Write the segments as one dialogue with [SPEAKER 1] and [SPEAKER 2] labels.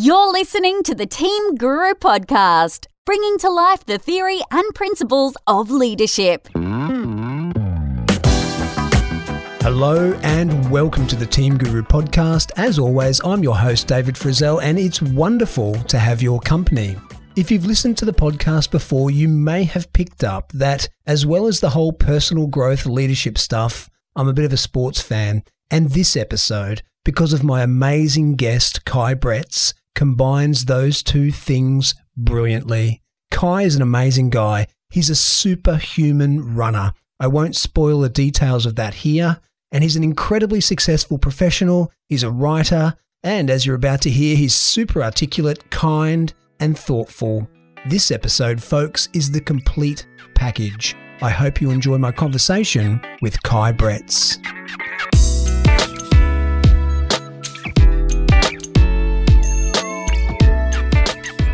[SPEAKER 1] You're listening to the Team Guru podcast, bringing to life the theory and principles of leadership.
[SPEAKER 2] Hello and welcome to the Team Guru podcast. As always, I'm your host, David Frizzell, and it's wonderful to have your company. If you've listened to the podcast before, you may have picked up that, as well as the whole personal growth leadership stuff, I'm a bit of a sports fan. And this episode, because of my amazing guest, Kai Bretz, combines those two things brilliantly. Kai is an amazing guy. He's a superhuman runner. I won't spoil the details of that here. And he's an incredibly successful professional. He's a writer. And as you're about to hear, he's super articulate, kind, and thoughtful. This episode, folks, is the complete package. I hope you enjoy my conversation with Kai Bretz.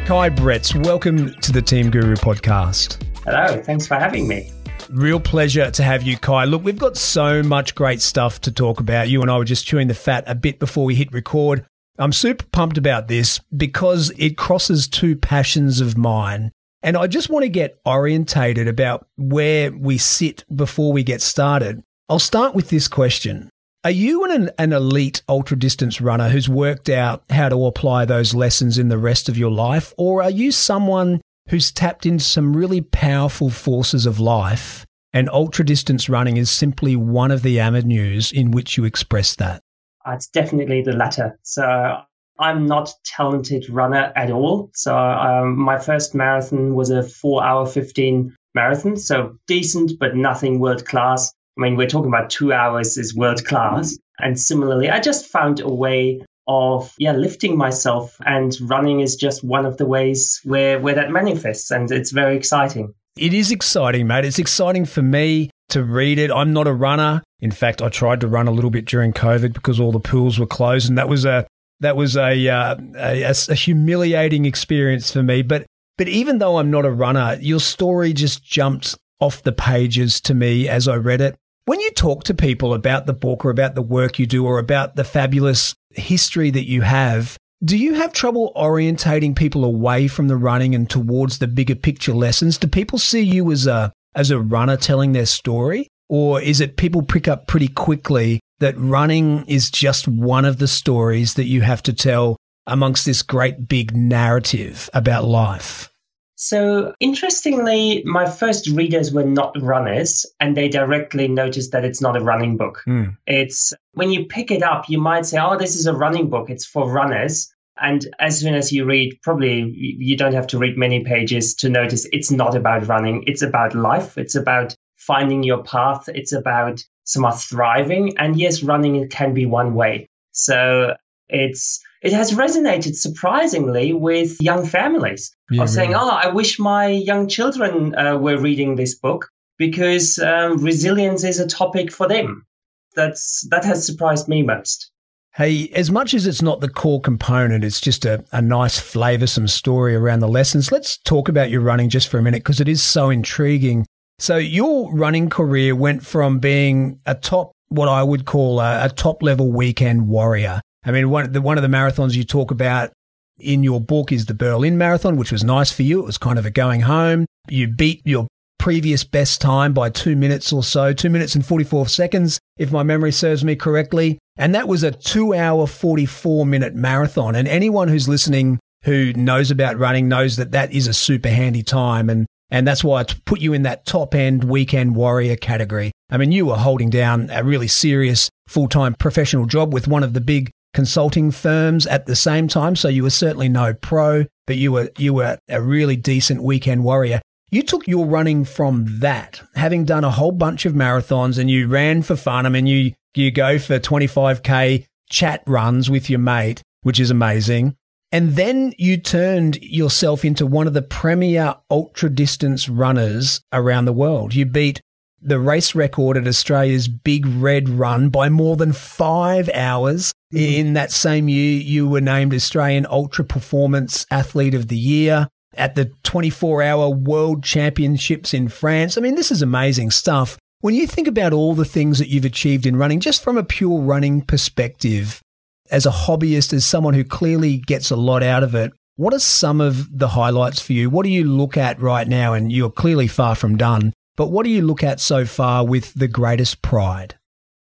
[SPEAKER 2] Kai Bretz, welcome to the Team Guru podcast.
[SPEAKER 3] Hello, thanks for having me.
[SPEAKER 2] Real pleasure to have you, Kai. Look, we've got so much great stuff to talk about. You and I were just chewing the fat a bit before we hit record. I'm super pumped about this because it crosses two passions of mine. And I just want to get orientated about where we sit before we get started. I'll start with this question are you an, an elite ultra distance runner who's worked out how to apply those lessons in the rest of your life? Or are you someone who's tapped into some really powerful forces of life and ultra distance running is simply one of the avenues in which you express that?
[SPEAKER 3] Uh, it's definitely the latter. So I'm not talented runner at all. So um, my first marathon was a four hour 15 marathon. So decent, but nothing world class. I mean, we're talking about two hours is world class. And similarly, I just found a way of yeah lifting myself and running is just one of the ways where where that manifests. And it's very exciting.
[SPEAKER 2] It is exciting mate. It's exciting for me to read it. I'm not a runner. In fact i tried to run a little bit during covid because all the pools were closed. And that was a that was a, uh, a, a humiliating experience for me. But but even though i'm not a runner your story just jumped off the pages to me as i read it when you talk to people about the book or about the work you do or about the fabulous history that you have, do you have trouble orientating people away from the running and towards the bigger picture lessons? Do people see you as a as a runner telling their story? Or is it people pick up pretty quickly that running is just one of the stories that you have to tell amongst this great big narrative about life?
[SPEAKER 3] So, interestingly, my first readers were not runners, and they directly noticed that it's not a running book. Mm. It's when you pick it up, you might say, Oh, this is a running book, it's for runners. And as soon as you read, probably you don't have to read many pages to notice it's not about running. It's about life. It's about finding your path. It's about somehow thriving. And yes, running can be one way. So it's it has resonated surprisingly with young families yeah, of saying, "Oh, I wish my young children uh, were reading this book because um, resilience is a topic for them." That's that has surprised me most.
[SPEAKER 2] Hey, as much as it's not the core component, it's just a, a nice, flavoursome story around the lessons. Let's talk about your running just for a minute because it is so intriguing. So, your running career went from being a top, what I would call a, a top level weekend warrior I mean, one, of the, one of the marathons you talk about in your book is the Berlin Marathon, which was nice for you. It was kind of a going home. You beat your previous best time by two minutes or so, two minutes and 44 seconds, if my memory serves me correctly. And that was a two hour, 44 minute marathon. And anyone who's listening who knows about running knows that that is a super handy time. And, and that's why I put you in that top end weekend warrior category. I mean, you were holding down a really serious full time professional job with one of the big consulting firms at the same time. So you were certainly no pro, but you were you were a really decent weekend warrior. You took your running from that, having done a whole bunch of marathons, and you ran for fun. I mean, you you go for 25k chat runs with your mate, which is amazing. And then you turned yourself into one of the premier ultra distance runners around the world. You beat the race record at Australia's Big Red Run by more than five hours. Mm-hmm. In that same year, you were named Australian Ultra Performance Athlete of the Year at the 24 hour World Championships in France. I mean, this is amazing stuff. When you think about all the things that you've achieved in running, just from a pure running perspective, as a hobbyist, as someone who clearly gets a lot out of it, what are some of the highlights for you? What do you look at right now? And you're clearly far from done, but what do you look at so far with the greatest pride?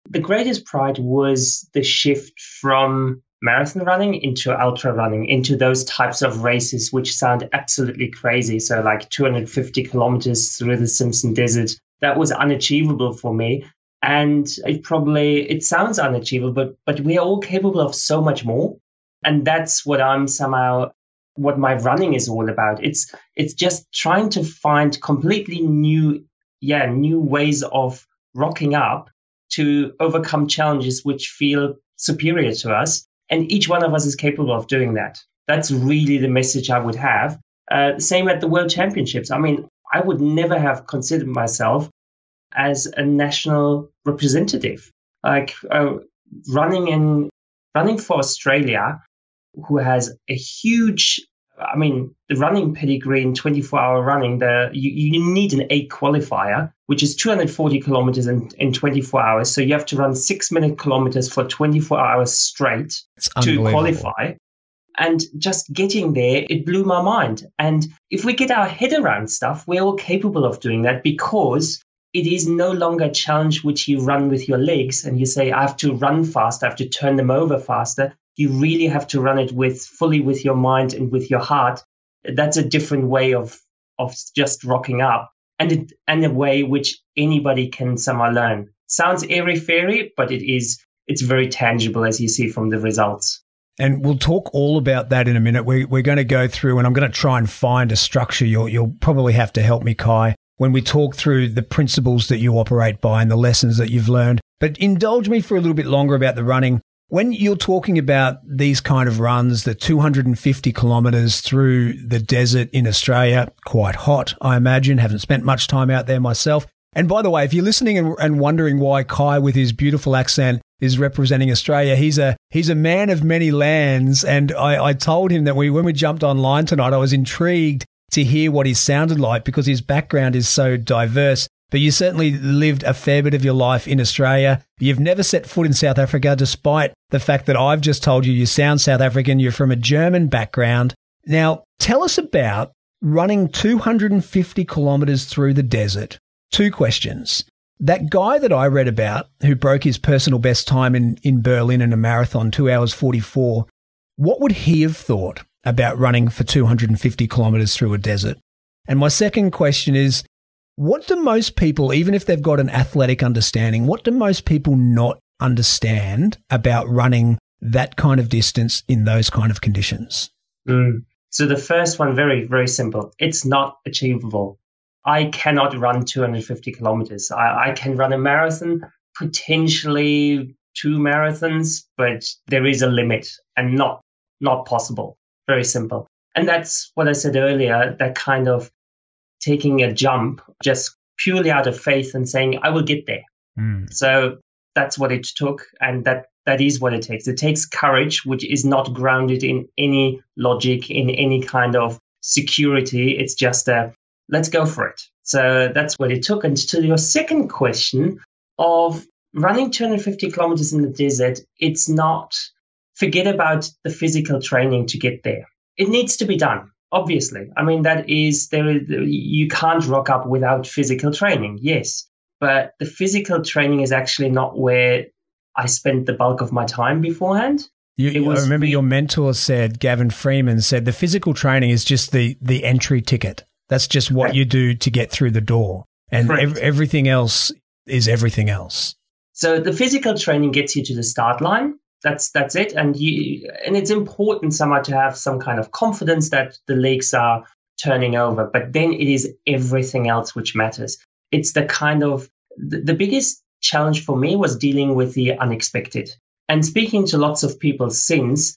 [SPEAKER 3] The greatest pride was the shift from marathon running into ultra running, into those types of races which sound absolutely crazy. So, like 250 kilometers through the Simpson Desert, that was unachievable for me. And it probably it sounds unachievable, but but we are all capable of so much more. And that's what I'm somehow what my running is all about. It's it's just trying to find completely new yeah, new ways of rocking up to overcome challenges which feel superior to us. And each one of us is capable of doing that. That's really the message I would have. Uh, same at the World Championships. I mean, I would never have considered myself as a national representative. Like uh, running in running for Australia, who has a huge I mean, the running pedigree in 24 hour running, the, you, you need an A qualifier, which is 240 kilometers in, in 24 hours. So you have to run six minute kilometers for 24 hours straight to qualify. And just getting there, it blew my mind. And if we get our head around stuff, we're all capable of doing that because it is no longer a challenge which you run with your legs and you say, I have to run fast, I have to turn them over faster you really have to run it with fully with your mind and with your heart. That's a different way of of just rocking up and it, and a way which anybody can somehow learn. Sounds airy fairy, but it is it's very tangible as you see from the results.
[SPEAKER 2] And we'll talk all about that in a minute. We, we're going to go through, and I'm going to try and find a structure. You'll, you'll probably have to help me, Kai, when we talk through the principles that you operate by and the lessons that you've learned. But indulge me for a little bit longer about the running. When you're talking about these kind of runs, the 250 kilometers through the desert in Australia, quite hot, I imagine, haven't spent much time out there myself. And by the way, if you're listening and, and wondering why Kai with his beautiful accent is representing Australia, he's a, he's a man of many lands. And I, I told him that we, when we jumped online tonight, I was intrigued to hear what he sounded like because his background is so diverse but you certainly lived a fair bit of your life in Australia. You've never set foot in South Africa, despite the fact that I've just told you you sound South African. You're from a German background. Now, tell us about running 250 kilometers through the desert. Two questions. That guy that I read about who broke his personal best time in, in Berlin in a marathon, two hours 44, what would he have thought about running for 250 kilometers through a desert? And my second question is what do most people, even if they've got an athletic understanding, what do most people not understand about running that kind of distance in those kind of conditions?
[SPEAKER 3] Mm. So the first one, very, very simple. It's not achievable. I cannot run 250 kilometers. I, I can run a marathon, potentially two marathons, but there is a limit and not, not possible. Very simple. And that's what I said earlier, that kind of taking a jump just purely out of faith and saying, I will get there. Mm. So that's what it took. And that, that is what it takes. It takes courage, which is not grounded in any logic, in any kind of security. It's just a let's go for it. So that's what it took. And to your second question of running 250 kilometers in the desert, it's not, forget about the physical training to get there. It needs to be done obviously. I mean, that is, there is, you can't rock up without physical training, yes. But the physical training is actually not where I spent the bulk of my time beforehand.
[SPEAKER 2] You, I remember your mentor said, Gavin Freeman said, the physical training is just the, the entry ticket. That's just what you do to get through the door. And ev- everything else is everything else.
[SPEAKER 3] So the physical training gets you to the start line that's that's it. And you and it's important somehow to have some kind of confidence that the legs are turning over but then it is everything else which matters. It's the kind of the, the biggest challenge for me was dealing with the unexpected. And speaking to lots of people since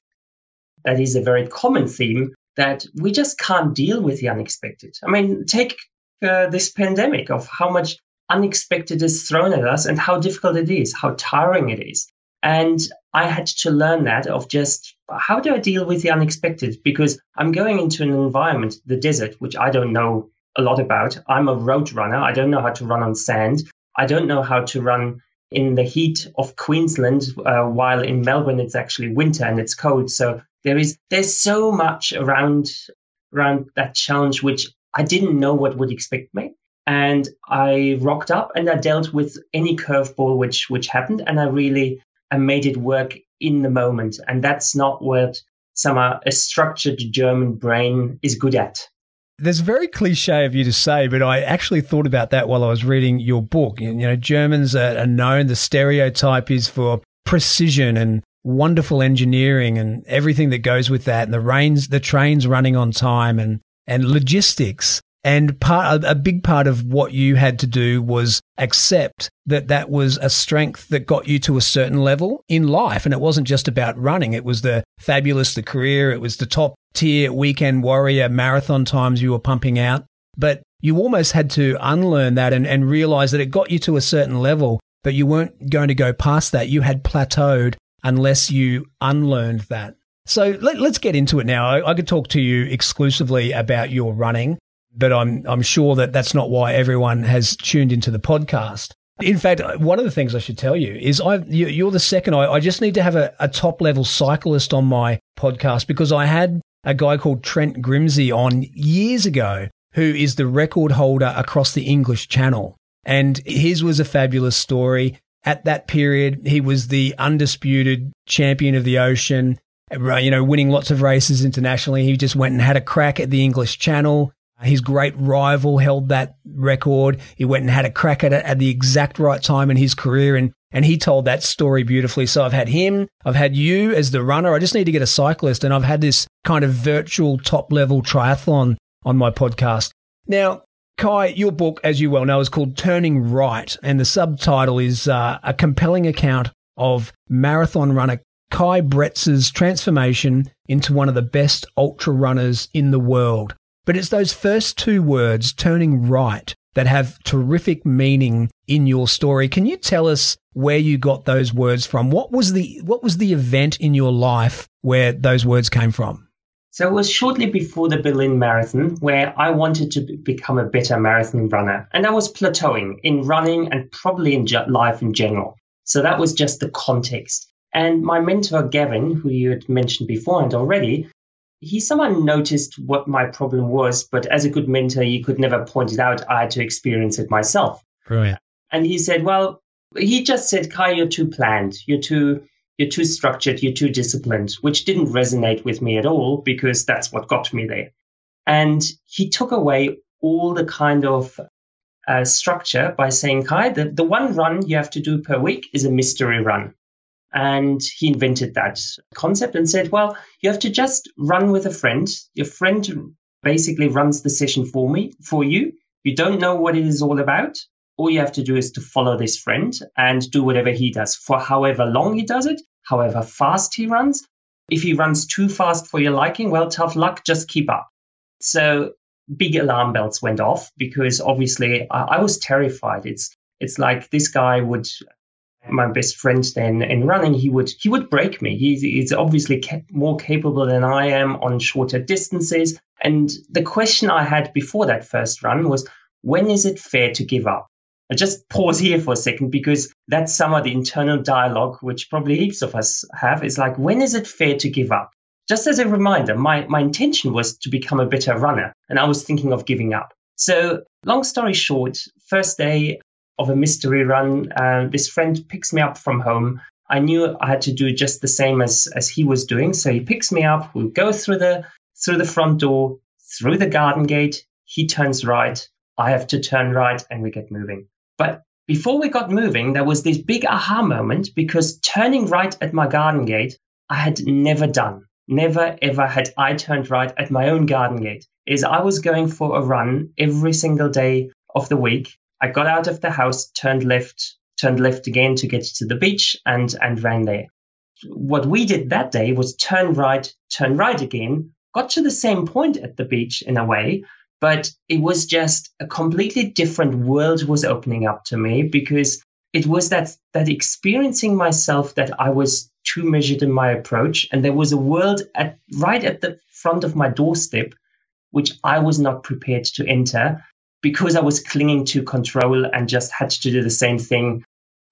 [SPEAKER 3] that is a very common theme that we just can't deal with the unexpected. I mean take uh, this pandemic of how much unexpected is thrown at us and how difficult it is how tiring it is and I had to learn that of just how do I deal with the unexpected? Because I'm going into an environment, the desert, which I don't know a lot about. I'm a road runner. I don't know how to run on sand. I don't know how to run in the heat of Queensland, uh, while in Melbourne it's actually winter and it's cold. So there is there's so much around around that challenge which I didn't know what would expect me. And I rocked up and I dealt with any curveball which which happened and I really I made it work in the moment. And that's not what some uh, a structured German brain is good at.
[SPEAKER 2] There's very cliche of you to say, but I actually thought about that while I was reading your book. You know, Germans are known, the stereotype is for precision and wonderful engineering and everything that goes with that, and the rains, the trains running on time and, and logistics. And part, a big part of what you had to do was accept that that was a strength that got you to a certain level in life. And it wasn't just about running. It was the fabulous, the career. It was the top tier weekend warrior marathon times you were pumping out. But you almost had to unlearn that and, and realize that it got you to a certain level, but you weren't going to go past that. You had plateaued unless you unlearned that. So let, us get into it now. I, I could talk to you exclusively about your running but I'm I'm sure that that's not why everyone has tuned into the podcast. In fact, one of the things I should tell you is I you're the second. I, I just need to have a, a top level cyclist on my podcast because I had a guy called Trent Grimsey on years ago who is the record holder across the English Channel, and his was a fabulous story. At that period, he was the undisputed champion of the ocean. You know, winning lots of races internationally. He just went and had a crack at the English Channel. His great rival held that record. He went and had a crack at it at the exact right time in his career. And, and he told that story beautifully. So I've had him. I've had you as the runner. I just need to get a cyclist. And I've had this kind of virtual top level triathlon on my podcast. Now, Kai, your book, as you well know, is called Turning Right. And the subtitle is uh, a compelling account of marathon runner Kai Bretz's transformation into one of the best ultra runners in the world. But it's those first two words, turning right, that have terrific meaning in your story. Can you tell us where you got those words from? What was the what was the event in your life where those words came from?
[SPEAKER 3] So it was shortly before the Berlin Marathon where I wanted to become a better marathon runner. And I was plateauing in running and probably in life in general. So that was just the context. And my mentor, Gavin, who you had mentioned before and already, he somehow noticed what my problem was, but as a good mentor, he could never point it out. I had to experience it myself.
[SPEAKER 2] Brilliant.
[SPEAKER 3] And he said, well, he just said, Kai, you're too planned. You're too, you're too structured. You're too disciplined, which didn't resonate with me at all because that's what got me there. And he took away all the kind of uh, structure by saying, Kai, the, the one run you have to do per week is a mystery run. And he invented that concept and said, well, you have to just run with a friend. Your friend basically runs the session for me, for you. You don't know what it is all about. All you have to do is to follow this friend and do whatever he does for however long he does it, however fast he runs. If he runs too fast for your liking, well, tough luck, just keep up. So big alarm bells went off because obviously I, I was terrified. It's, it's like this guy would my best friend then in running, he would he would break me. He's, he's obviously more capable than I am on shorter distances. And the question I had before that first run was, when is it fair to give up? I just pause here for a second because that's some of the internal dialogue which probably heaps of us have. Is like, when is it fair to give up? Just as a reminder, my, my intention was to become a better runner, and I was thinking of giving up. So, long story short, first day, of a mystery run. Uh, this friend picks me up from home. I knew I had to do just the same as as he was doing. So he picks me up. We go through the through the front door, through the garden gate. He turns right. I have to turn right, and we get moving. But before we got moving, there was this big aha moment because turning right at my garden gate, I had never done. Never ever had I turned right at my own garden gate. Is I was going for a run every single day of the week I got out of the house, turned left, turned left again to get to the beach and, and ran there. What we did that day was turn right, turn right again, got to the same point at the beach in a way, but it was just a completely different world was opening up to me because it was that that experiencing myself that I was too measured in my approach and there was a world at right at the front of my doorstep which I was not prepared to enter because I was clinging to control and just had to do the same thing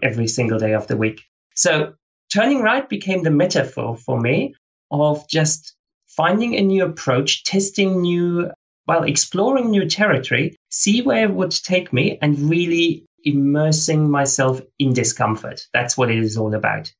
[SPEAKER 3] every single day of the week. So turning right became the metaphor for me of just finding a new approach, testing new, well, exploring new territory, see where it would take me, and really immersing myself in discomfort. That's what it is all about.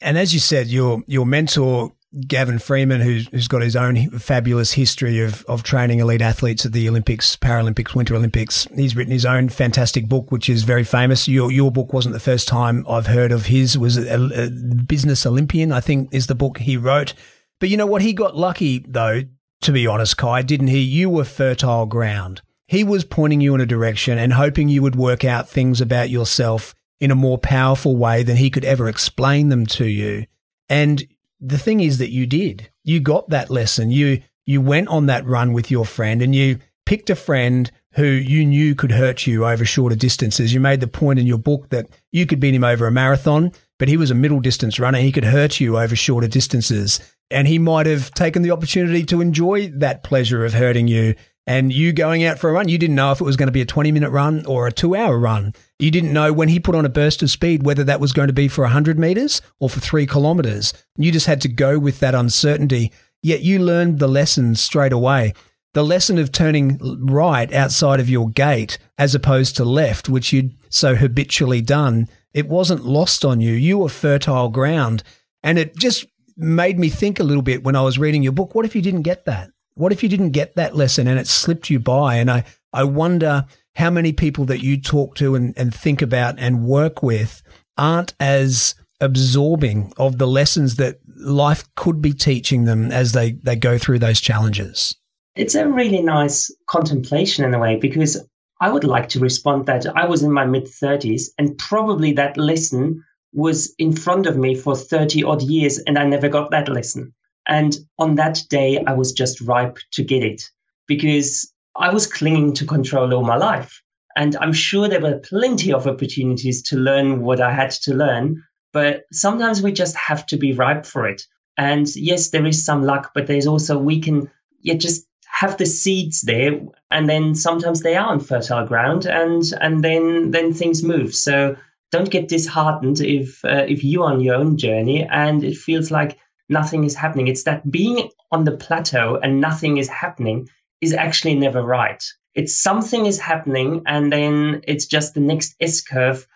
[SPEAKER 2] And as you said, your your mentor Gavin Freeman, who's, who's got his own fabulous history of, of training elite athletes at the Olympics, Paralympics, Winter Olympics. He's written his own fantastic book, which is very famous. Your, your book wasn't the first time I've heard of his. Was a, a uh, uh, Business Olympian, I think, is the book he wrote. But you know what? He got lucky, though, to be honest, Kai, didn't he? You were fertile ground. He was pointing you in a direction and hoping you would work out things about yourself in a more powerful way than he could ever explain them to you. And the thing is that you did. You got that lesson. You you went on that run with your friend and you picked a friend who you knew could hurt you over shorter distances. You made the point in your book that you could beat him over a marathon, but he was a middle distance runner. He could hurt you over shorter distances. And he might have taken the opportunity to enjoy that pleasure of hurting you and you going out for a run, you didn't know if it was going to be a 20 minute run or a two hour run. You didn't know when he put on a burst of speed whether that was going to be for 100 meters or for three kilometers. You just had to go with that uncertainty. Yet you learned the lesson straight away. The lesson of turning right outside of your gate as opposed to left, which you'd so habitually done, it wasn't lost on you. You were fertile ground. And it just made me think a little bit when I was reading your book. What if you didn't get that? What if you didn't get that lesson and it slipped you by? And I, I wonder how many people that you talk to and, and think about and work with aren't as absorbing of the lessons that life could be teaching them as they, they go through those challenges.
[SPEAKER 3] It's a really nice contemplation in a way because I would like to respond that I was in my mid 30s and probably that lesson was in front of me for 30 odd years and I never got that lesson. And on that day, I was just ripe to get it because I was clinging to control all my life. And I'm sure there were plenty of opportunities to learn what I had to learn, but sometimes we just have to be ripe for it. And yes, there is some luck, but there's also, we can yeah, just have the seeds there and then sometimes they are on fertile ground and, and then, then things move. So don't get disheartened if, uh, if you're on your own journey and it feels like nothing is happening. It's that being on the plateau and nothing is happening is actually never right. It's something is happening and then it's just the next S curve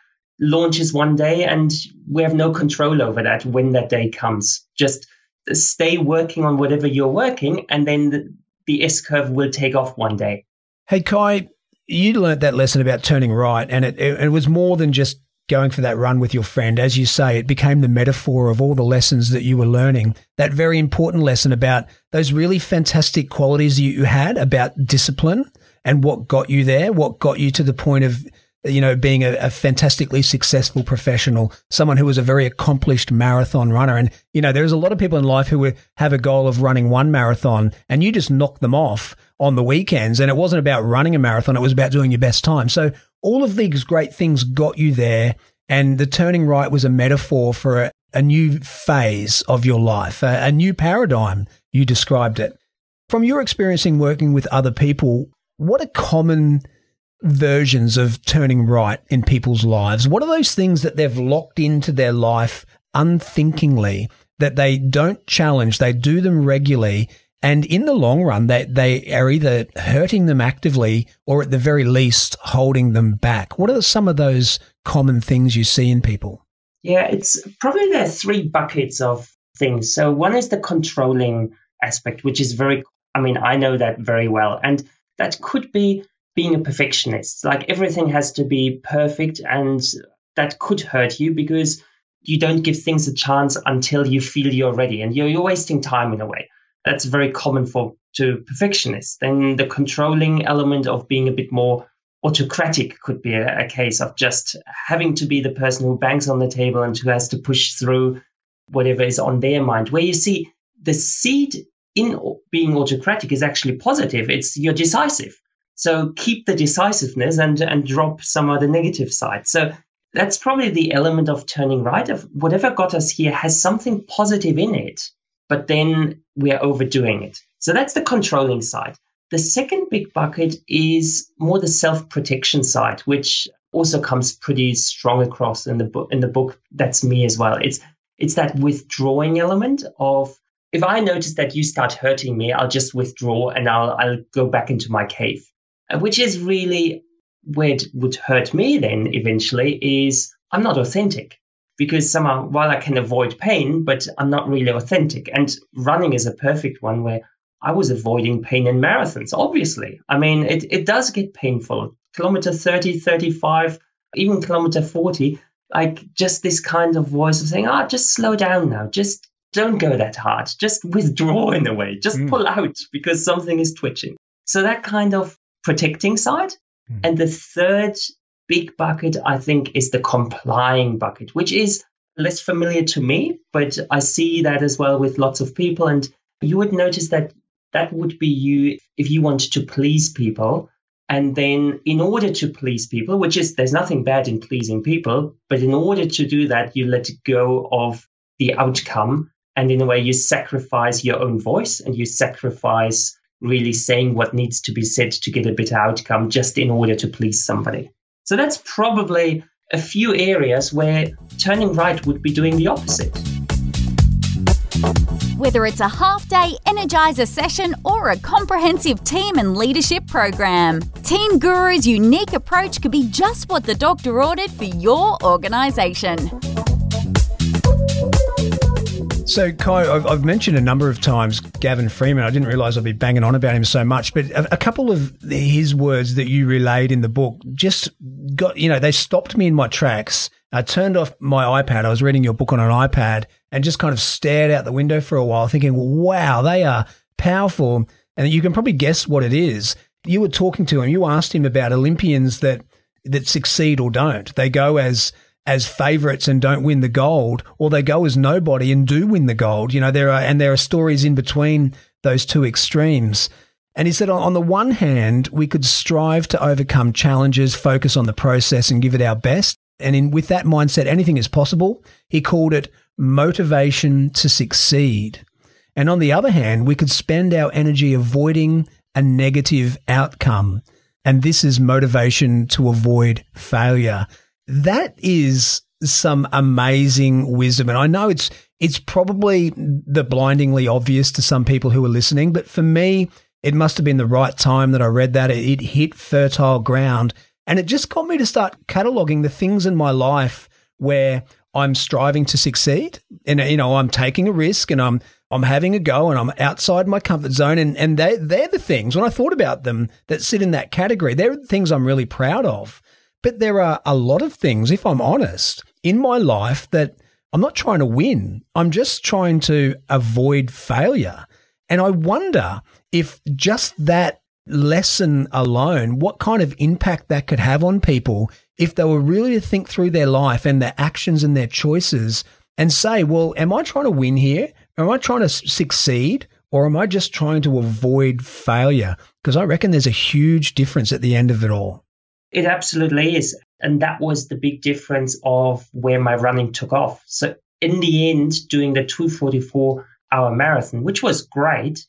[SPEAKER 3] launches one day and we have no control over that when that day comes. Just stay working on whatever you're working and then the, the S curve will take off one day.
[SPEAKER 2] Hey, Kai, you learned that lesson about turning right and it, it, it was more than just going for that run with your friend, as you say, it became the metaphor of all the lessons that you were learning. That very important lesson about those really fantastic qualities you had about discipline and what got you there, what got you to the point of, you know, being a, a fantastically successful professional, someone who was a very accomplished marathon runner. And, you know, there's a lot of people in life who have a goal of running one marathon and you just knock them off on the weekends. And it wasn't about running a marathon. It was about doing your best time. So all of these great things got you there. And the turning right was a metaphor for a, a new phase of your life, a, a new paradigm. You described it. From your experiencing working with other people, what are common versions of turning right in people's lives? What are those things that they've locked into their life unthinkingly that they don't challenge? They do them regularly and in the long run, they, they are either hurting them actively or at the very least holding them back. What are some of those common things you see in people?
[SPEAKER 3] Yeah, it's probably there are three buckets of things. So one is the controlling aspect, which is very, I mean, I know that very well. And that could be being a perfectionist. Like everything has to be perfect and that could hurt you because you don't give things a chance until you feel you're ready and you're, you're wasting time in a way that's very common for to perfectionists. Then the controlling element of being a bit more autocratic could be a, a, case of just having to be the person who bangs on the table and who has to push through whatever is on their mind. Where you see the seed in being autocratic is actually positive. It's you're decisive. So keep the decisiveness and and drop some of the negative side. So that's probably the element of turning right. Of whatever got us here has something positive in it but then we are overdoing it. So that's the controlling side. The second big bucket is more the self protection side, which also comes pretty strong across in the book. In the book, that's me as well. It's it's that withdrawing element of if I notice that you start hurting me, I'll just withdraw and I'll I'll go back into my cave, uh, which is really where it would hurt me. Then eventually is I'm not authentic because somehow while I can avoid pain, but I'm not really authentic. And running is a perfect one where I was avoiding pain in marathons. Obviously, I mean it it does get painful. Kilometer 30, 35, even kilometer 40 like just this kind of voice of saying, ah, oh, just slow down now. Just don't go that hard. Just withdraw in a way. Just mm. pull out because something is twitching. So that kind of protecting side. Mm. And the third big bucket, I think, is the complying bucket, which is less familiar to me, but I see that as well with lots of people. And you would notice that that would be you if you wanted to please people and then, in order to please people, which is there's nothing bad in pleasing people, but in order to do that, you let go of the outcome. And in a way, you sacrifice your own voice and you sacrifice really saying what needs to be said to get a better outcome just in order to please somebody. So that's probably a few areas where turning right would be doing the opposite.
[SPEAKER 1] Whether it's a half day Energizer session or a comprehensive team and leadership program, Team Guru's unique approach could be just what the doctor ordered for your organisation.
[SPEAKER 2] So, Kai, I've, I've, mentioned a number of times Gavin Freeman. I didn't realize I'd be banging on about him so much, but a, a, couple of his words that you relayed in the book just got, you know, they stopped me in my tracks. I turned off my iPad. I was reading your book on an iPad and just kind of stared out the window for a while, thinking, wow, they are powerful. And you can probably guess what it is. You were talking to him, you asked him about Olympians that, that succeed or don't. They go as, as favorites and don't win the gold, or they go as nobody and do win the gold. You know, there are, and there are stories in between those two extremes. And he said, on the one hand, we could strive to overcome challenges, focus on the process, and give it our best. And in, with that mindset, anything is possible. He called it motivation to succeed. And on the other hand, we could spend our energy avoiding a negative outcome. And this is motivation to avoid failure. That is some amazing wisdom. And I know it's, it's probably the blindingly obvious to some people who are listening, but for me, it must have been the right time that I read that. It hit fertile ground. And it just got me to start cataloging the things in my life where I'm striving to succeed. And you know I'm taking a risk and I'm I'm having a go and I'm outside my comfort zone. And and they they're the things when I thought about them that sit in that category they're the things I'm really proud of. But there are a lot of things if I'm honest in my life that I'm not trying to win. I'm just trying to avoid failure. And I wonder if just that lesson alone what kind of impact that could have on people if they were really to think through their life and their actions and their choices and say, well, am I trying to win here? Am I trying to succeed? Or am I just trying to avoid failure? Because I reckon there's a huge difference at the end of it all.
[SPEAKER 3] It absolutely is. And that was the big difference of where my running took off. So, in the end, doing the 244 hour marathon, which was great,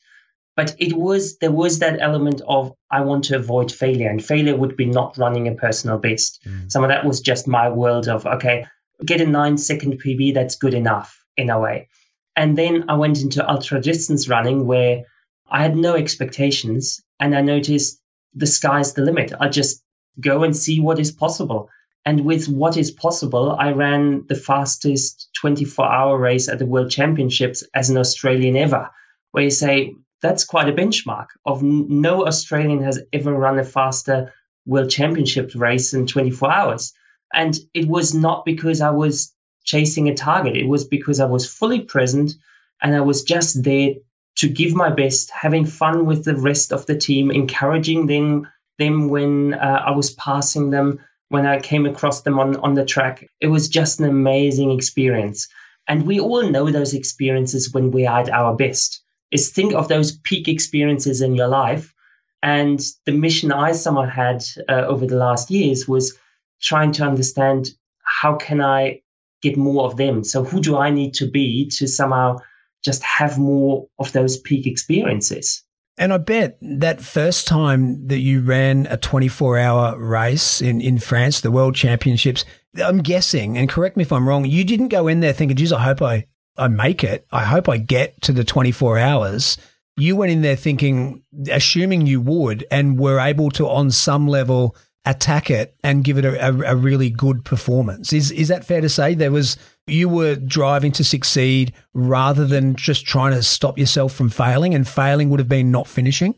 [SPEAKER 3] but it was there was that element of I want to avoid failure, and failure would be not running a personal best. Mm. Some of that was just my world of okay, get a nine second PB, that's good enough in a way. And then I went into ultra distance running where I had no expectations, and I noticed the sky's the limit. I just go and see what is possible. And with what is possible, I ran the fastest 24 hour race at the World Championships as an Australian ever, where you say, that's quite a benchmark of no Australian has ever run a faster world championship race in 24 hours. And it was not because I was chasing a target. It was because I was fully present and I was just there to give my best, having fun with the rest of the team, encouraging them, them when uh, I was passing them, when I came across them on, on the track. It was just an amazing experience. And we all know those experiences when we are at our best is think of those peak experiences in your life. And the mission I somehow had uh, over the last years was trying to understand how can I get more of them? So who do I need to be to somehow just have more of those peak experiences?
[SPEAKER 2] And I bet that first time that you ran a 24 hour race in, in France, the World Championships, I'm guessing, and correct me if I'm wrong, you didn't go in there thinking, geez, I hope I, I make it. I hope I get to the 24 hours. You went in there thinking, assuming you would, and were able to, on some level, attack it and give it a, a, a really good performance. Is is that fair to say? There was you were driving to succeed rather than just trying to stop yourself from failing, and failing would have been not finishing.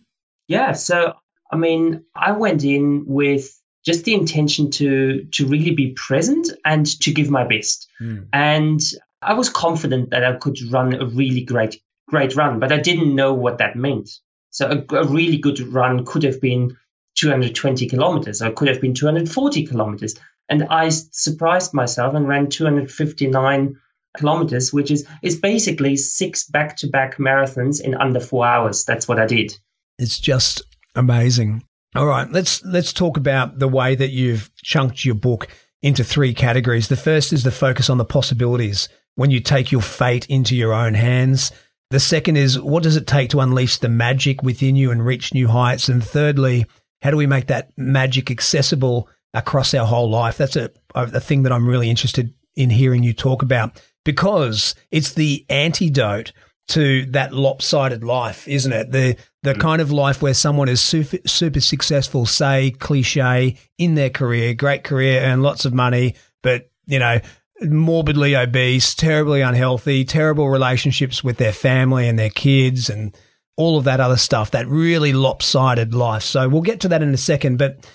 [SPEAKER 3] Yeah. So I mean, I went in with just the intention to to really be present and to give my best. Mm. And I was confident that I could run a really great great run, but I didn't know what that meant. So a, a really good run could have been 220 kilometers, or it could have been 240 kilometers. And I surprised myself and ran 259 kilometers, which is, is basically six back to back marathons in under four hours. That's what I did.
[SPEAKER 2] It's just amazing. All right, let's let's talk about the way that you've chunked your book into three categories. The first is the focus on the possibilities when you take your fate into your own hands. The second is what does it take to unleash the magic within you and reach new heights? And thirdly, how do we make that magic accessible across our whole life? That's a, a thing that I'm really interested in hearing you talk about because it's the antidote to that lopsided life, isn't it? The the mm. kind of life where someone is super, super successful, say cliche in their career, great career, earn lots of money, but you know, morbidly obese, terribly unhealthy, terrible relationships with their family and their kids, and all of that other stuff, that really lopsided life. So we'll get to that in a second, but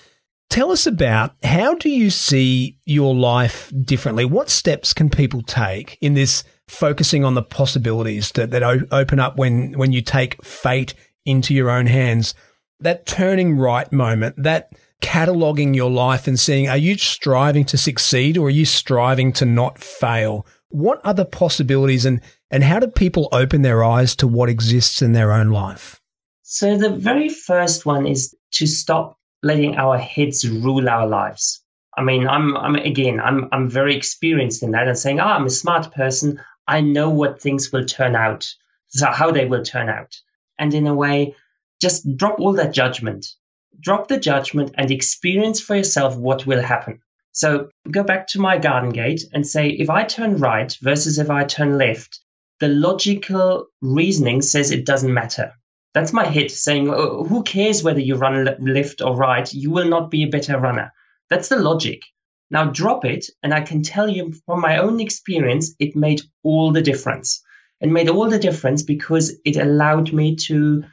[SPEAKER 2] tell us about how do you see your life differently? What steps can people take in this focusing on the possibilities that, that open up when, when you take fate into your own hands? That turning right moment, that cataloging your life and seeing, are you striving to succeed or are you striving to not fail? What are the possibilities and and how do people open their eyes to what exists in their own life?
[SPEAKER 3] So, the very first one is to stop letting our heads rule our lives. I mean, I'm, I'm again, I'm, I'm very experienced in that and saying, oh, I'm a smart person. I know what things will turn out, so how they will turn out. And in a way, just drop all that judgment. Drop the judgment and experience for yourself what will happen. So go back to my garden gate and say, if I turn right versus if I turn left, the logical reasoning says it doesn't matter. That's my head saying, oh, who cares whether you run left or right? You will not be a better runner. That's the logic. Now drop it, and I can tell you from my own experience, it made all the difference. It made all the difference because it allowed me to,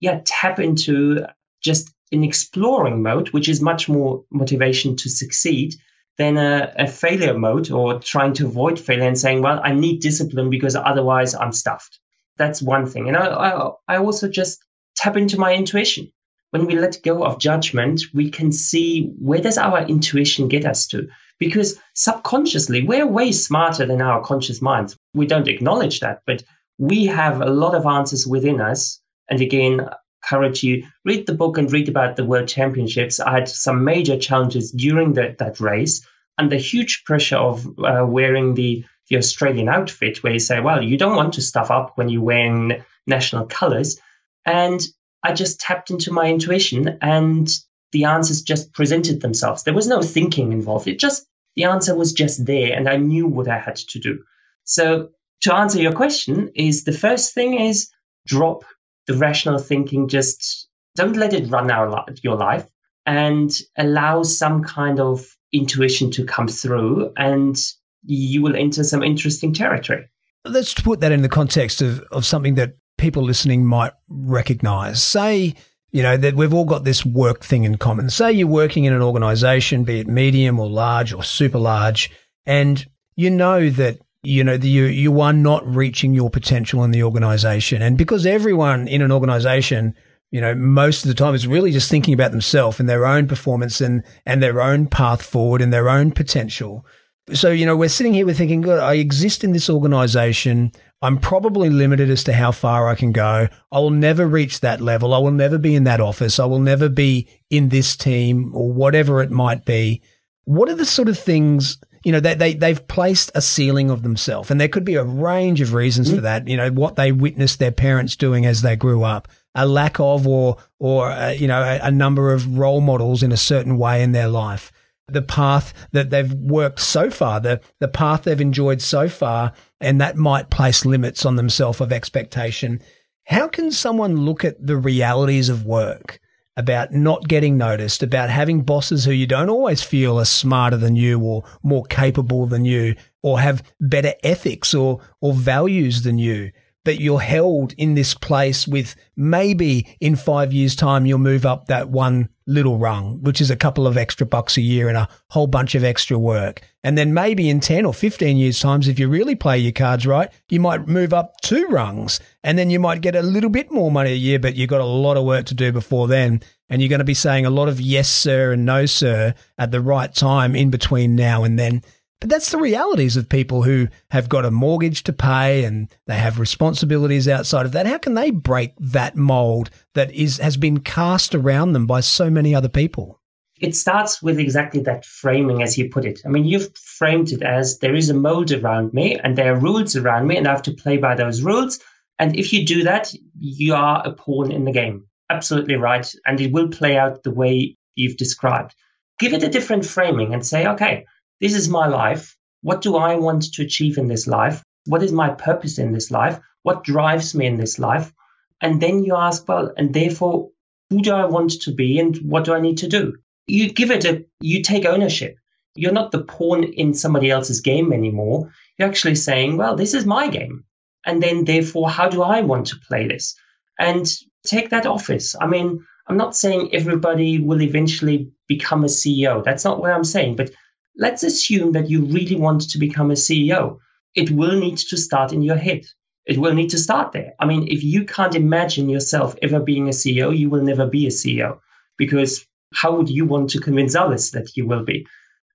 [SPEAKER 3] yeah, tap into just an exploring mode, which is much more motivation to succeed than a, a, failure mode or trying to avoid failure and saying, well, I need discipline because otherwise I'm stuffed. That's one thing. And I, I, I also just tap into my intuition. When we let go of judgment, we can see where does our intuition get us to? Because subconsciously, we're way smarter than our conscious minds. We don't acknowledge that, but we have a lot of answers within us. And again, encourage you read the book and read about the World Championships. I had some major challenges during the, that race under huge pressure of uh, wearing the the Australian outfit, where you say, well, you don't want to stuff up when you're wearing national colours. And I just tapped into my intuition, and the answers just presented themselves. There was no thinking involved. It just the answer was just there, and I knew what I had to do. So to answer your question, is the first thing is drop the rational thinking just don't let it run our your life and allow some kind of intuition to come through and you will enter some interesting territory.
[SPEAKER 2] Let's put that in the context of, of something that people listening might recognize. Say, you know, that we've all got this work thing in common. Say you're working in an organization, be it medium or large or super large, and you know that you know, the, you, you are not reaching your potential in the organization. And because everyone in an organization, you know, most of the time is really just thinking about themselves and their own performance and, and their own path forward and their own potential. So, you know, we're sitting here, we're thinking, God, I exist in this organization. I'm probably limited as to how far I can go. I will never reach that level. I will never be in that office. I will never be in this team or whatever it might be. What are the sort of things you know, they, they, they've placed a ceiling of themselves. And there could be a range of reasons mm-hmm. for that. You know, what they witnessed their parents doing as they grew up, a lack of or or uh, you know a, a number of role models in a certain way in their life the path that they've worked so far, the, the path they've enjoyed so far, and that might place limits on themselves of expectation. How can someone look at the realities of work about not getting noticed, about having bosses who you don't always feel are smarter than you or more capable than you or have better ethics or, or values than you? But you're held in this place with maybe in five years' time you'll move up that one little rung, which is a couple of extra bucks a year and a whole bunch of extra work. And then maybe in 10 or 15 years' times, if you really play your cards right, you might move up two rungs and then you might get a little bit more money a year, but you've got a lot of work to do before then. And you're going to be saying a lot of yes, sir, and no, sir at the right time in between now and then. But that's the realities of people who have got a mortgage to pay and they have responsibilities outside of that. How can they break that mold that is has been cast around them by so many other people?
[SPEAKER 3] It starts with exactly that framing as you put it. I mean, you've framed it as there is a mold around me and there are rules around me and I have to play by those rules. And if you do that, you are a pawn in the game. Absolutely right. And it will play out the way you've described. Give it a different framing and say, okay, this is my life. What do I want to achieve in this life? What is my purpose in this life? What drives me in this life? And then you ask, well, and therefore, who do I want to be and what do I need to do? You give it a, you take ownership. You're not the pawn in somebody else's game anymore. You're actually saying, well, this is my game. And then therefore, how do I want to play this? And take that office. I mean, I'm not saying everybody will eventually become a CEO. That's not what I'm saying. But Let's assume that you really want to become a CEO. It will need to start in your head. It will need to start there. I mean, if you can't imagine yourself ever being a CEO, you will never be a CEO because how would you want to convince others that you will be?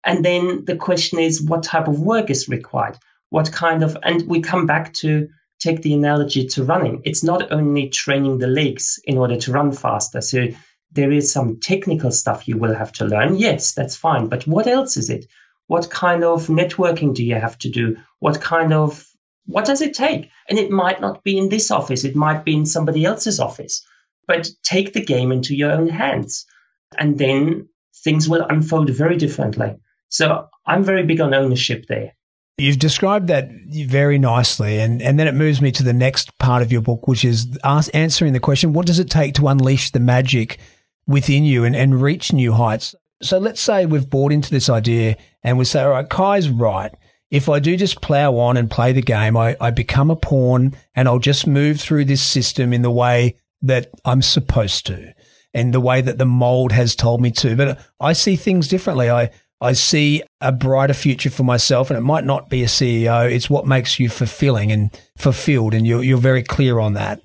[SPEAKER 3] And then the question is, what type of work is required? What kind of, and we come back to take the analogy to running. It's not only training the legs in order to run faster. So there is some technical stuff you will have to learn. Yes, that's fine. But what else is it? What kind of networking do you have to do? What kind of, what does it take? And it might not be in this office. It might be in somebody else's office, but take the game into your own hands and then things will unfold very differently. So I'm very big on ownership there.
[SPEAKER 2] You've described that very nicely. And, and then it moves me to the next part of your book, which is ask, answering the question what does it take to unleash the magic within you and, and reach new heights. So let's say we've bought into this idea and we say, all right, Kai's right. If I do just plow on and play the game, I, I become a pawn and I'll just move through this system in the way that I'm supposed to and the way that the mold has told me to. But I see things differently. I, I see a brighter future for myself and it might not be a CEO. It's what makes you fulfilling and fulfilled. And you're, you're very clear on that.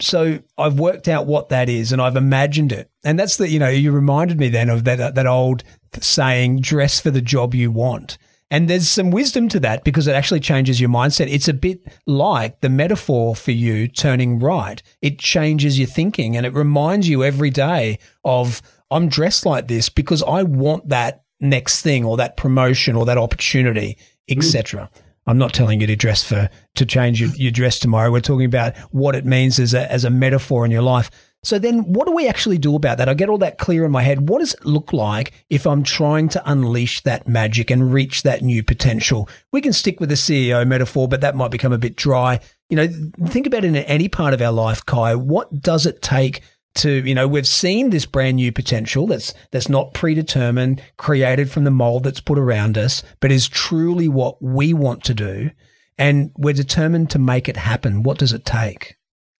[SPEAKER 2] So I've worked out what that is and I've imagined it. And that's the, you know, you reminded me then of that, that old saying, dress for the job you want. And there's some wisdom to that because it actually changes your mindset. It's a bit like the metaphor for you turning right. It changes your thinking and it reminds you every day of, I'm dressed like this because I want that next thing or that promotion or that opportunity, etc. Mm. I'm not telling you to dress for to change your, your dress tomorrow. We're talking about what it means as a as a metaphor in your life. So then what do we actually do about that? I get all that clear in my head. What does it look like if I'm trying to unleash that magic and reach that new potential? We can stick with the CEO metaphor, but that might become a bit dry. You know, think about it in any part of our life, Kai. What does it take to, you know, we've seen this brand new potential that's that's not predetermined, created from the mold that's put around us, but is truly what we want to do, and we're determined to make it happen. What does it take?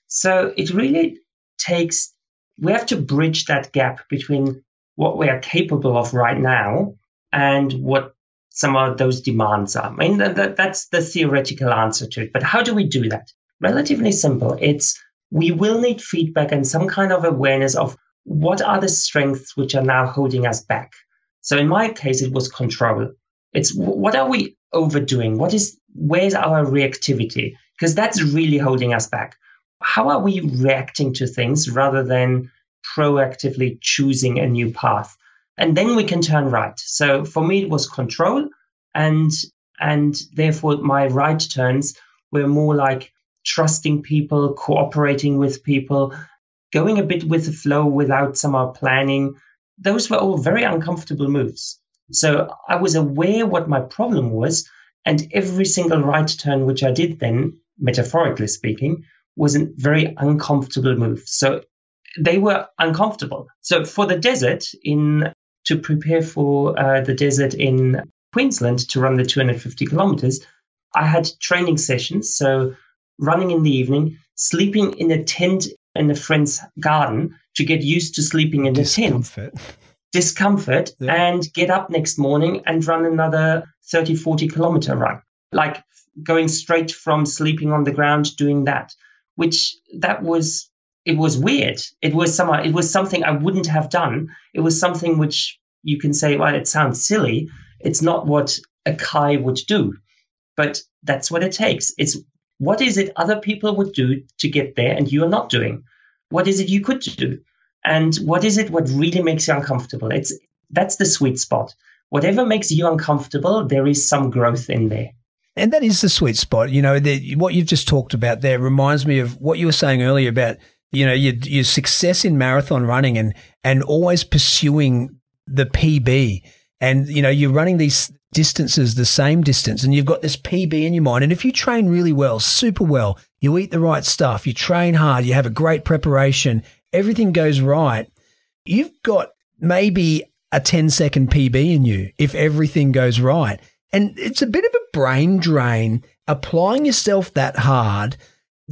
[SPEAKER 3] So it really takes we have to bridge that gap between what we are capable of right now and what some of those demands are. I mean, that, that's the theoretical answer to it. But how do we do that? Relatively simple. It's we will need feedback and some kind of awareness of what are the strengths which are now holding us back. So in my case, it was control. It's what are we overdoing? What is, where's our reactivity? Because that's really holding us back. How are we reacting to things rather than proactively choosing a new path? And then we can turn right. So for me, it was control and, and therefore my right turns were more like trusting people, cooperating with people, going a bit with the flow without some planning. Those were all very uncomfortable moves. So I was aware what my problem was. And every single right turn which I did then, metaphorically speaking, was a very uncomfortable move. So they were uncomfortable. So for the desert in to prepare for uh, the desert in Queensland to run the 250 kilometers, I had training sessions. So running in the evening, sleeping in a tent in a friend's garden to get used to sleeping in the
[SPEAKER 2] Discomfort.
[SPEAKER 3] tent. Discomfort. Yeah. And get up next morning and run another 30, 40 kilometer run. Like going straight from sleeping on the ground, doing that, which that was, it was weird. It was some, it was something I wouldn't have done. It was something which you can say, well, it sounds silly. It's not what a Kai would do, but that's what it takes. It's what is it other people would do to get there and you are not doing? What is it you could do? And what is it what really makes you uncomfortable? It's that's the sweet spot. Whatever makes you uncomfortable, there is some growth in there.
[SPEAKER 2] And that is the sweet spot. You know, the, what you've just talked about there reminds me of what you were saying earlier about, you know, your, your success in marathon running and, and always pursuing the PB. And, you know, you're running these distances the same distance and you've got this PB in your mind. And if you train really well, super well, you eat the right stuff, you train hard, you have a great preparation, everything goes right, you've got maybe a 10 second PB in you if everything goes right. And it's a bit of a brain drain applying yourself that hard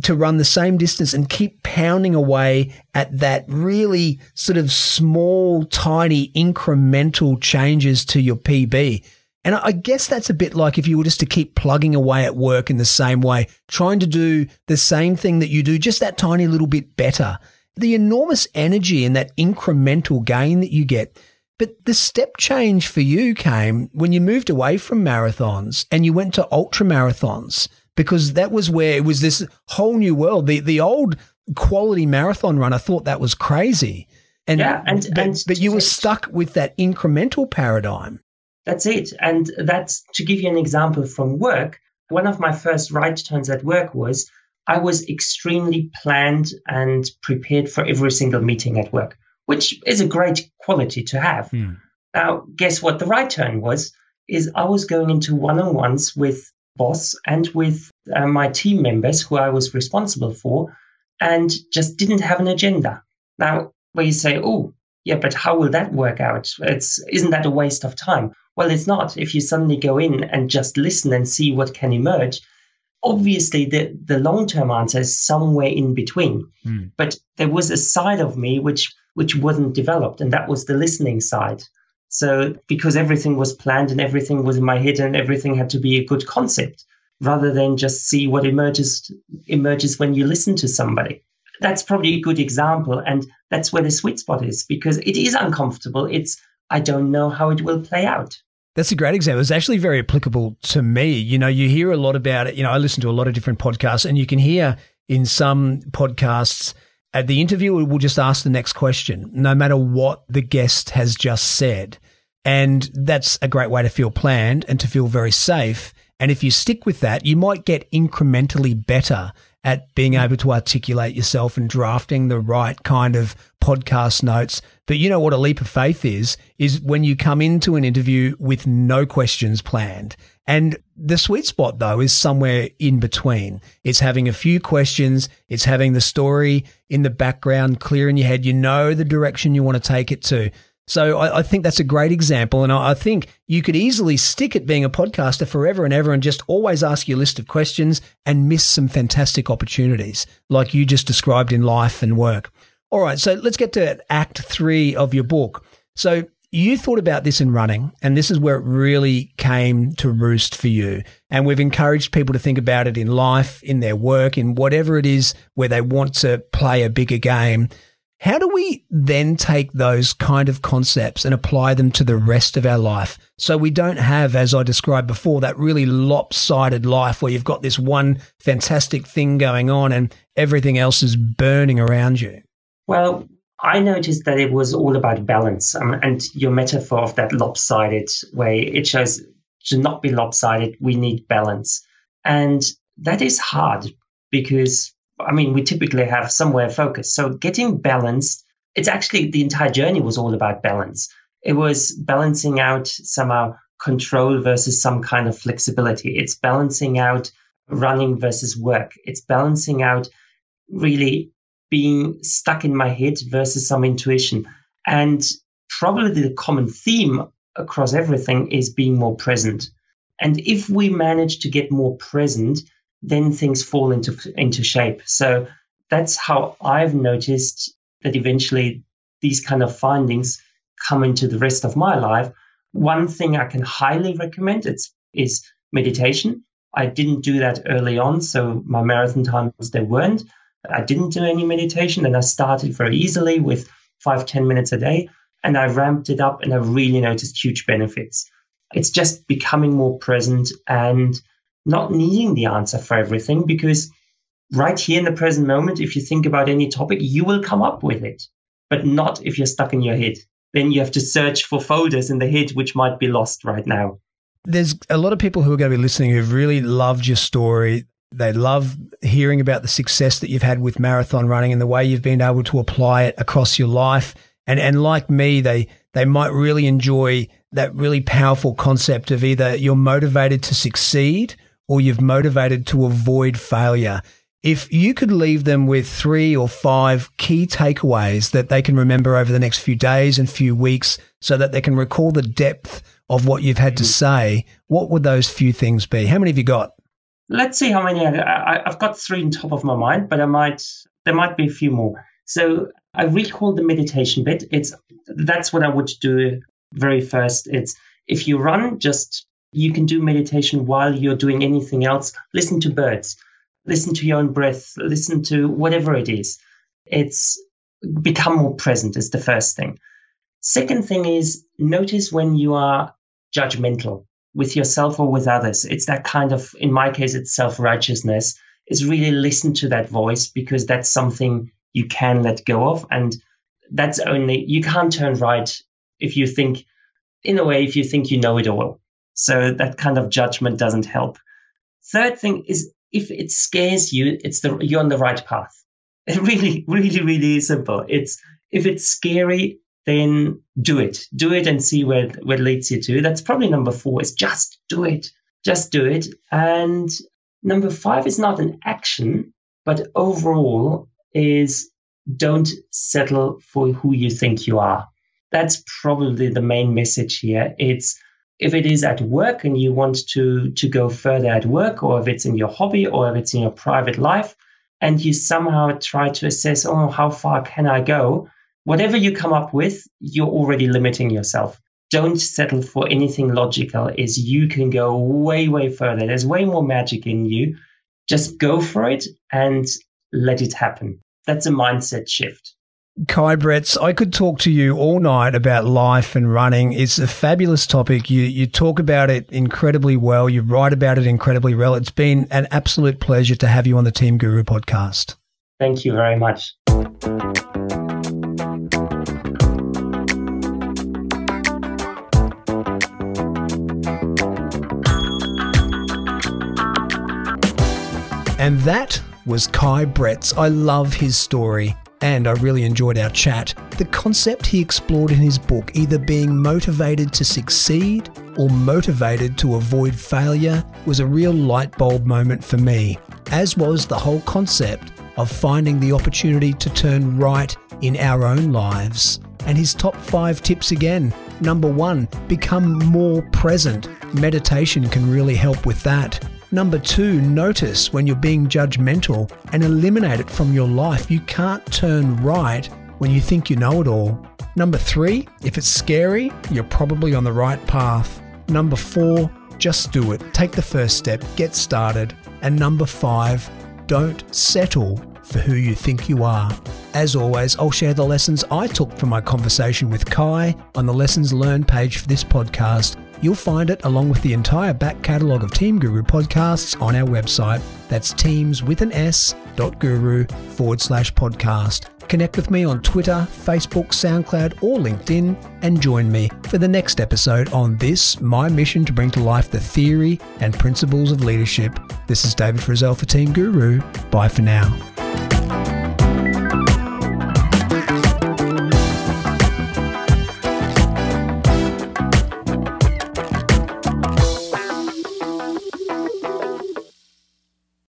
[SPEAKER 2] to run the same distance and keep pounding away at that really sort of small, tiny incremental changes to your PB. And I guess that's a bit like if you were just to keep plugging away at work in the same way, trying to do the same thing that you do, just that tiny little bit better. The enormous energy and that incremental gain that you get. But the step change for you came when you moved away from marathons and you went to ultra marathons because that was where it was this whole new world. The the old quality marathon runner thought that was crazy. And,
[SPEAKER 3] yeah, and,
[SPEAKER 2] but,
[SPEAKER 3] and
[SPEAKER 2] but you were stuck with that incremental paradigm.
[SPEAKER 3] That's it. And that's to give you an example from work. One of my first right turns at work was I was extremely planned and prepared for every single meeting at work, which is a great quality to have. Hmm. Now, guess what the right turn was? Is I was going into one-on-ones with boss and with uh, my team members who I was responsible for and just didn't have an agenda. Now, where you say, oh, yeah, but how will that work out? It's, isn't that a waste of time? Well, it's not. If you suddenly go in and just listen and see what can emerge, obviously the, the long term answer is somewhere in between. Mm. But there was a side of me which which wasn't developed, and that was the listening side. So because everything was planned and everything was in my head and everything had to be a good concept, rather than just see what emerges emerges when you listen to somebody. That's probably a good example, and that's where the sweet spot is because it is uncomfortable. It's I don't know how it will play out.
[SPEAKER 2] That's a great example. It's actually very applicable to me. You know, you hear a lot about it. You know, I listen to a lot of different podcasts, and you can hear in some podcasts at the interviewer will just ask the next question, no matter what the guest has just said. And that's a great way to feel planned and to feel very safe. And if you stick with that, you might get incrementally better at being able to articulate yourself and drafting the right kind of podcast notes. But you know what a leap of faith is, is when you come into an interview with no questions planned. And the sweet spot though is somewhere in between. It's having a few questions. It's having the story in the background clear in your head. You know the direction you want to take it to. So I, I, think that's a great example. And I, I, think you could easily stick at being a podcaster forever and ever and just always ask your list of questions and miss some fantastic opportunities like you just described in life and work. All right. So let's get to act three of your book. So you thought about this in running, and this is where it really came to roost for you. And we've encouraged people to think about it in life, in their work, in whatever it is where they want to play a bigger game. How do we then take those kind of concepts and apply them to the rest of our life so we don't have, as I described before, that really lopsided life where you've got this one fantastic thing going on and everything else is burning around you?
[SPEAKER 3] Well, I noticed that it was all about balance. Um, and your metaphor of that lopsided way, it shows to not be lopsided, we need balance. And that is hard because I mean, we typically have somewhere focused. So getting balanced, it's actually the entire journey was all about balance. It was balancing out somehow control versus some kind of flexibility. It's balancing out running versus work. It's balancing out really being stuck in my head versus some intuition. And probably the common theme across everything is being more present. And if we manage to get more present, then things fall into into shape. So that's how I've noticed that eventually these kind of findings come into the rest of my life. One thing I can highly recommend it's, is meditation. I didn't do that early on, so my marathon times they weren't. I didn't do any meditation, and I started very easily with five ten minutes a day, and I ramped it up, and I really noticed huge benefits. It's just becoming more present and not needing the answer for everything because right here in the present moment, if you think about any topic, you will come up with it, but not if you're stuck in your head. Then you have to search for folders in the head, which might be lost right now.
[SPEAKER 2] There's a lot of people who are going to be listening who've really loved your story. They love hearing about the success that you've had with marathon running and the way you've been able to apply it across your life. And and like me, they they might really enjoy that really powerful concept of either you're motivated to succeed or you've motivated to avoid failure. If you could leave them with three or five key takeaways that they can remember over the next few days and few weeks so that they can recall the depth of what you've had to mm. say, what would those few things be? How many have you got?
[SPEAKER 3] Let's see how many. I, have got three on top of my mind, but I might there might be a few more. So I recall the meditation bit. It's that's what I would do very first. It's if you run, just you can do meditation while you're doing anything else. Listen to birds, listen to your own breath, listen to whatever it is. It's become more present is the first thing. Second thing is notice when you are judgmental with yourself or with others. It's that kind of, in my case, it's self righteousness. Is really listen to that voice because that's something you can let go of. And that's only, you can't turn right if you think, in a way, if you think you know it all. So that kind of judgment doesn't help. Third thing is if it scares you, it's the you're on the right path. It really, really, really simple. It's if it's scary, then do it. Do it and see where where it leads you to. That's probably number four. Is just do it. Just do it. And number five is not an action, but overall is don't settle for who you think you are. That's probably the main message here. It's if it is at work and you want to to go further at work or if it's in your hobby or if it's in your private life and you somehow try to assess oh how far can i go whatever you come up with you're already limiting yourself don't settle for anything logical is you can go way way further there's way more magic in you just go for it and let it happen that's a mindset shift
[SPEAKER 2] Kai Bretz, I could talk to you all night about life and running. It's a fabulous topic. You you talk about it incredibly well. You write about it incredibly well. It's been an absolute pleasure to have you on the Team Guru podcast.
[SPEAKER 3] Thank you very much.
[SPEAKER 2] And that was Kai Bretz. I love his story and I really enjoyed our chat. The concept he explored in his book, either being motivated to succeed or motivated to avoid failure, was a real light bulb moment for me, as was the whole concept of finding the opportunity to turn right in our own lives. And his top five tips again. Number one, become more present. Meditation can really help with that. Number two, notice when you're being judgmental and eliminate it from your life. You can't turn right when you think you know it all. Number three, if it's scary, you're probably on the right path. Number four, just do it. Take the first step, get started. And number five, don't settle for who you think you are. As always, I'll share the lessons I took from my conversation with Kai on the Lessons Learned page for this podcast You'll find it along with the entire back catalogue of Team Guru podcasts on our website. That's teams with an S dot guru forward slash podcast. Connect with me on Twitter, Facebook, SoundCloud, or LinkedIn, and join me for the next episode on this, my mission to bring to life the theory and principles of leadership. This is David Frizzell for Team Guru. Bye for now.